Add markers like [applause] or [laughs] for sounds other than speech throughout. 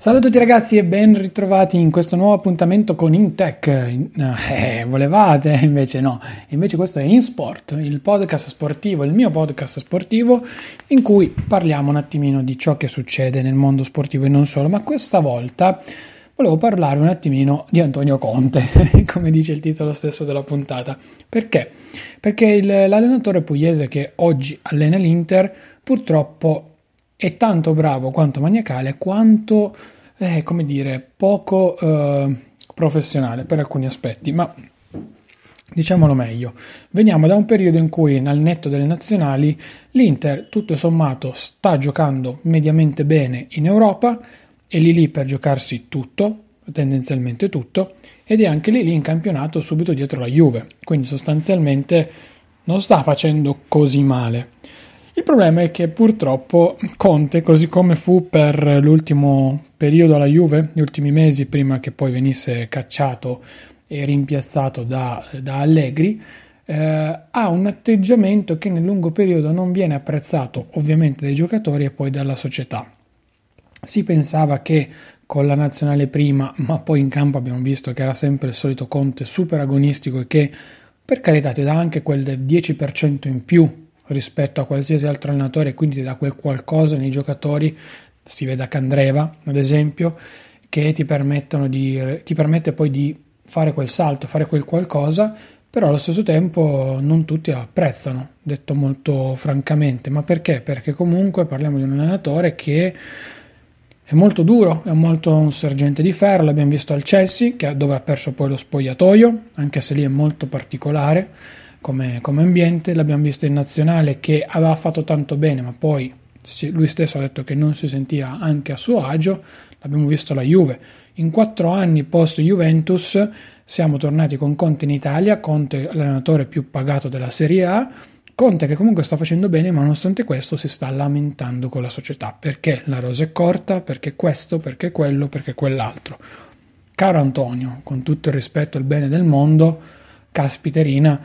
Salve a tutti ragazzi e ben ritrovati in questo nuovo appuntamento con Intech. [laughs] Eh, volevate? [laughs] Invece no, invece questo è InSport, il podcast sportivo, il mio podcast sportivo in cui parliamo un attimino di ciò che succede nel mondo sportivo e non solo, ma questa volta volevo parlare un attimino di Antonio Conte, [laughs] come dice il titolo stesso della puntata. Perché? Perché il, l'allenatore pugliese che oggi allena l'Inter purtroppo è tanto bravo quanto maniacale quanto, eh, come dire, poco eh, professionale per alcuni aspetti, ma diciamolo meglio. Veniamo da un periodo in cui, nel netto delle nazionali, l'Inter, tutto sommato, sta giocando mediamente bene in Europa, è lì lì per giocarsi tutto, tendenzialmente tutto, ed è anche lì lì in campionato subito dietro la Juve, quindi sostanzialmente non sta facendo così male. Il problema è che purtroppo Conte, così come fu per l'ultimo periodo alla Juve, gli ultimi mesi prima che poi venisse cacciato e rimpiazzato da, da Allegri, eh, ha un atteggiamento che nel lungo periodo non viene apprezzato ovviamente dai giocatori e poi dalla società. Si pensava che con la nazionale prima, ma poi in campo abbiamo visto che era sempre il solito Conte super agonistico e che per carità ti dà anche quel 10% in più rispetto a qualsiasi altro allenatore, quindi ti dà quel qualcosa nei giocatori, si vede a Candreva ad esempio, che ti, di, ti permette poi di fare quel salto, fare quel qualcosa, però allo stesso tempo non tutti apprezzano, detto molto francamente. Ma perché? Perché comunque parliamo di un allenatore che è molto duro, è molto un sergente di ferro, l'abbiamo visto al Chelsea, dove ha perso poi lo spogliatoio, anche se lì è molto particolare come, come ambiente, l'abbiamo visto in nazionale che aveva fatto tanto bene, ma poi lui stesso ha detto che non si sentiva anche a suo agio, l'abbiamo visto la Juve. In quattro anni post Juventus siamo tornati con Conte in Italia, Conte l'allenatore più pagato della Serie A, Conte che comunque sta facendo bene, ma nonostante questo si sta lamentando con la società, perché la rosa è corta, perché questo, perché quello, perché quell'altro. Caro Antonio, con tutto il rispetto al bene del mondo, caspiterina,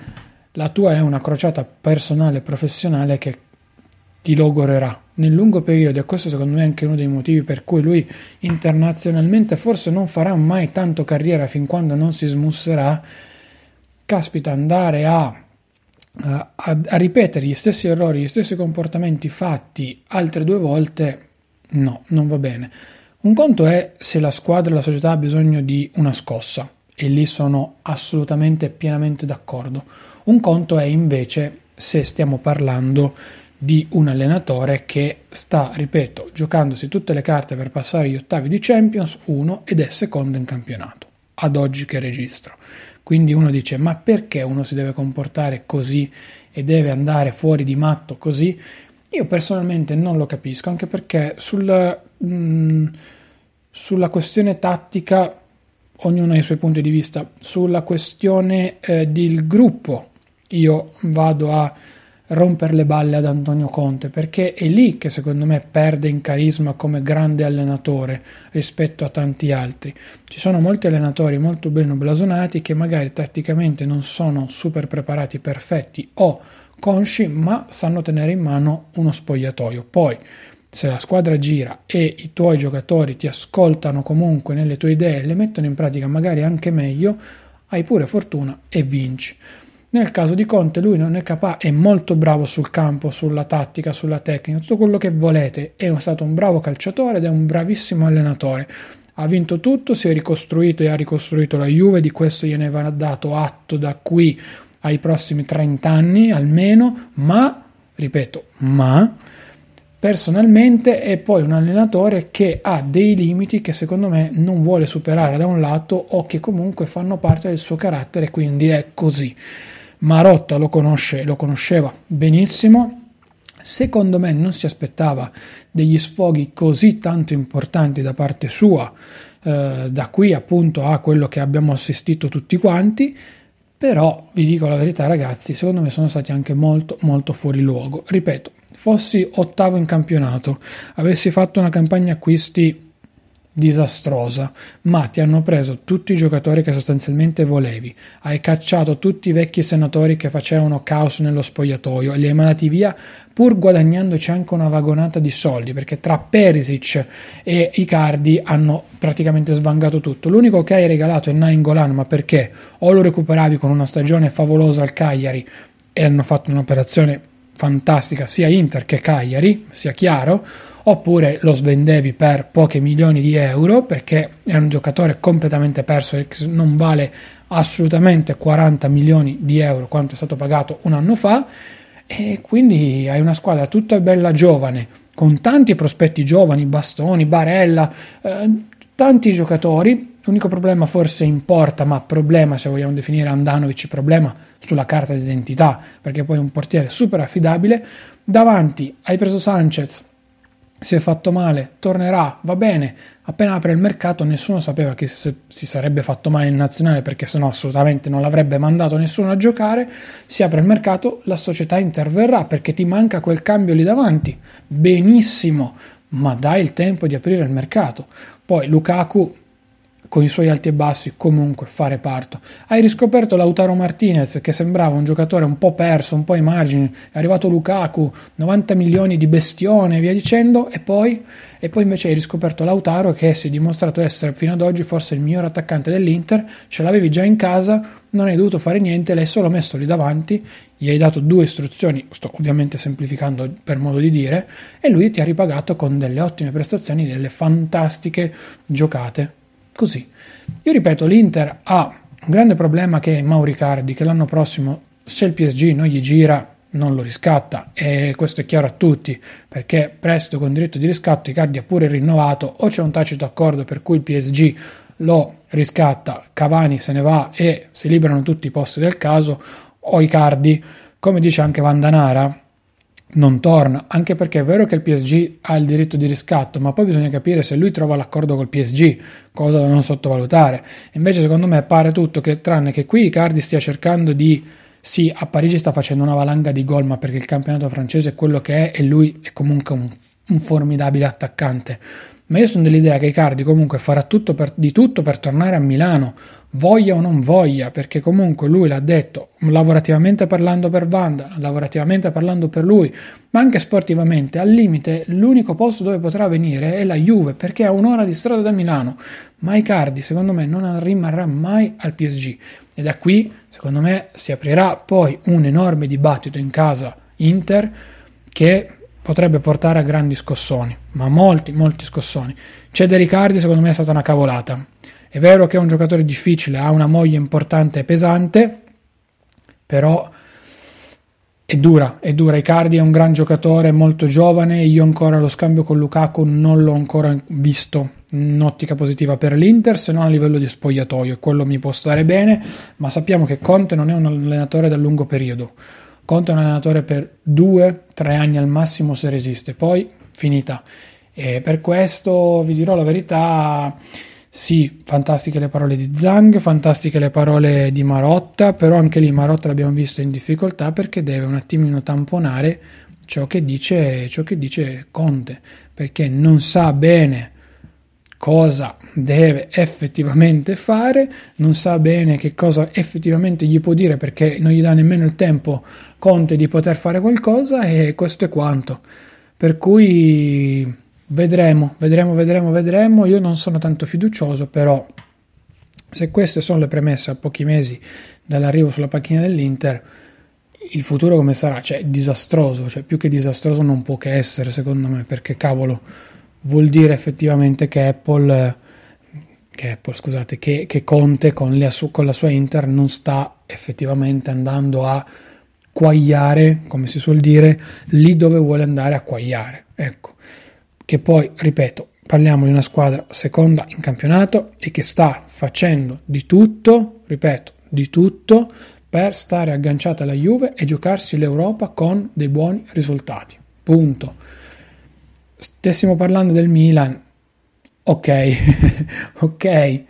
la tua è una crociata personale e professionale che ti logorerà. Nel lungo periodo e questo secondo me è anche uno dei motivi per cui lui internazionalmente forse non farà mai tanto carriera fin quando non si smusserà caspita andare a, a, a ripetere gli stessi errori gli stessi comportamenti fatti altre due volte no non va bene. Un conto è se la squadra la società ha bisogno di una scossa e lì sono assolutamente pienamente d'accordo. Un conto è invece se stiamo parlando di un allenatore che sta, ripeto, giocandosi tutte le carte per passare gli ottavi di Champions 1 ed è secondo in campionato, ad oggi che registro. Quindi uno dice ma perché uno si deve comportare così e deve andare fuori di matto così? Io personalmente non lo capisco, anche perché sul, mh, mm, sulla questione tattica ognuno ha i suoi punti di vista. Sulla questione eh, del gruppo, io vado a rompere le balle ad Antonio Conte perché è lì che secondo me perde in carisma come grande allenatore rispetto a tanti altri. Ci sono molti allenatori molto ben blasonati che magari tatticamente non sono super preparati, perfetti o consci, ma sanno tenere in mano uno spogliatoio. Poi se la squadra gira e i tuoi giocatori ti ascoltano comunque nelle tue idee e le mettono in pratica magari anche meglio, hai pure fortuna e vinci. Nel caso di Conte lui non è capace, è molto bravo sul campo, sulla tattica, sulla tecnica, tutto quello che volete, è stato un bravo calciatore ed è un bravissimo allenatore. Ha vinto tutto, si è ricostruito e ha ricostruito la Juve, di questo gliene va dato atto da qui ai prossimi 30 anni almeno, ma, ripeto, ma personalmente è poi un allenatore che ha dei limiti che secondo me non vuole superare da un lato o che comunque fanno parte del suo carattere, quindi è così. Marotta lo, conosce, lo conosceva benissimo, secondo me non si aspettava degli sfoghi così tanto importanti da parte sua, eh, da qui appunto a quello che abbiamo assistito tutti quanti, però vi dico la verità ragazzi, secondo me sono stati anche molto molto fuori luogo. Ripeto, fossi ottavo in campionato, avessi fatto una campagna acquisti disastrosa, ma ti hanno preso tutti i giocatori che sostanzialmente volevi, hai cacciato tutti i vecchi senatori che facevano caos nello spogliatoio e li hai mandati via pur guadagnandoci anche una vagonata di soldi, perché tra Perisic e Icardi hanno praticamente svangato tutto. L'unico che hai regalato è Nainggolan, ma perché? O lo recuperavi con una stagione favolosa al Cagliari e hanno fatto un'operazione fantastica sia Inter che Cagliari, sia chiaro, oppure lo svendevi per pochi milioni di euro perché è un giocatore completamente perso e non vale assolutamente 40 milioni di euro quanto è stato pagato un anno fa e quindi hai una squadra tutta bella giovane con tanti prospetti giovani, Bastoni, Barella, eh, tanti giocatori L'unico problema forse in porta, ma problema se vogliamo definire Andanovic problema sulla carta d'identità, perché poi è un portiere super affidabile. Davanti hai preso Sanchez, si è fatto male, tornerà, va bene. Appena apre il mercato, nessuno sapeva che si sarebbe fatto male in nazionale perché sennò assolutamente non l'avrebbe mandato nessuno a giocare. Si apre il mercato, la società interverrà perché ti manca quel cambio lì davanti. Benissimo, ma dai il tempo di aprire il mercato. Poi Lukaku con i suoi alti e bassi comunque fa reparto. Hai riscoperto Lautaro Martinez che sembrava un giocatore un po' perso, un po' ai margini, è arrivato Lukaku, 90 milioni di bestione e via dicendo. E poi, e poi invece hai riscoperto Lautaro che si è dimostrato essere fino ad oggi forse il miglior attaccante dell'Inter, ce l'avevi già in casa, non hai dovuto fare niente, l'hai solo messo lì davanti, gli hai dato due istruzioni, sto ovviamente semplificando per modo di dire, e lui ti ha ripagato con delle ottime prestazioni, delle fantastiche giocate Così. Io ripeto, l'Inter ha un grande problema che è Mauricardi, che l'anno prossimo, se il PSG non gli gira, non lo riscatta e questo è chiaro a tutti perché presto con diritto di riscatto Icardi ha pure rinnovato o c'è un tacito accordo per cui il PSG lo riscatta, Cavani se ne va e si liberano tutti i posti del caso o Icardi, come dice anche Vandanara, non torna, anche perché è vero che il PSG ha il diritto di riscatto, ma poi bisogna capire se lui trova l'accordo col PSG, cosa da non sottovalutare. Invece secondo me pare tutto che tranne che qui Icardi stia cercando di sì, a Parigi sta facendo una valanga di gol, ma perché il campionato francese è quello che è e lui è comunque un, un formidabile attaccante ma io sono dell'idea che Icardi comunque farà tutto per, di tutto per tornare a Milano, voglia o non voglia, perché comunque lui l'ha detto, lavorativamente parlando per Vanda, lavorativamente parlando per lui, ma anche sportivamente, al limite l'unico posto dove potrà venire è la Juve, perché ha un'ora di strada da Milano, ma Icardi secondo me non rimarrà mai al PSG e da qui secondo me si aprirà poi un enorme dibattito in casa Inter che potrebbe portare a grandi scossoni, ma molti, molti scossoni. Cede Riccardi secondo me è stata una cavolata. È vero che è un giocatore difficile, ha una moglie importante e pesante, però è dura, è dura. Icardi è un gran giocatore, molto giovane, io ancora lo scambio con Lukaku non l'ho ancora visto in ottica positiva per l'Inter, se non a livello di spogliatoio, quello mi può stare bene, ma sappiamo che Conte non è un allenatore da lungo periodo Conte è un allenatore per due, tre anni al massimo se resiste, poi finita. E per questo vi dirò la verità. Sì, fantastiche le parole di Zang, fantastiche le parole di Marotta, però anche lì Marotta l'abbiamo visto in difficoltà perché deve un attimino tamponare ciò che dice, ciò che dice Conte, perché non sa bene cosa deve effettivamente fare, non sa bene che cosa effettivamente gli può dire perché non gli dà nemmeno il tempo Conte di poter fare qualcosa e questo è quanto. Per cui vedremo, vedremo, vedremo, vedremo. Io non sono tanto fiducioso, però se queste sono le premesse a pochi mesi dall'arrivo sulla panchina dell'Inter, il futuro come sarà? Cioè, disastroso, cioè più che disastroso non può che essere, secondo me, perché cavolo vuol dire effettivamente che Apple, che, Apple, scusate, che, che Conte con la, con la sua Inter non sta effettivamente andando a quagliare, come si suol dire, lì dove vuole andare a quagliare. Ecco, che poi, ripeto, parliamo di una squadra seconda in campionato e che sta facendo di tutto, ripeto, di tutto per stare agganciata alla Juve e giocarsi l'Europa con dei buoni risultati. punto. Stessimo parlando del Milan, ok, [laughs] ok,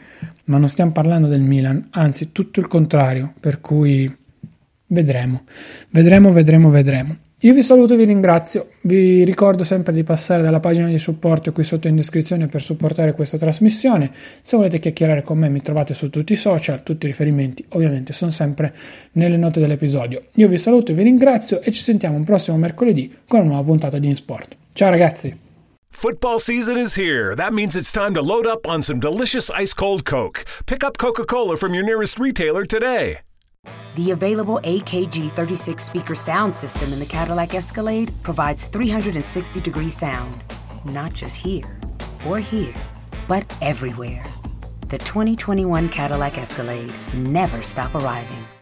ma non stiamo parlando del Milan, anzi tutto il contrario, per cui vedremo, vedremo, vedremo, vedremo. Io vi saluto e vi ringrazio, vi ricordo sempre di passare dalla pagina di supporto qui sotto in descrizione per supportare questa trasmissione, se volete chiacchierare con me mi trovate su tutti i social, tutti i riferimenti ovviamente sono sempre nelle note dell'episodio. Io vi saluto e vi ringrazio e ci sentiamo un prossimo mercoledì con una nuova puntata di InSport. Ciao ragazzi! Football season is here. That means it's time to load up on some delicious ice cold Coke. Pick up Coca Cola from your nearest retailer today. The available AKG 36 speaker sound system in the Cadillac Escalade provides 360 degree sound, not just here or here, but everywhere. The 2021 Cadillac Escalade never stop arriving.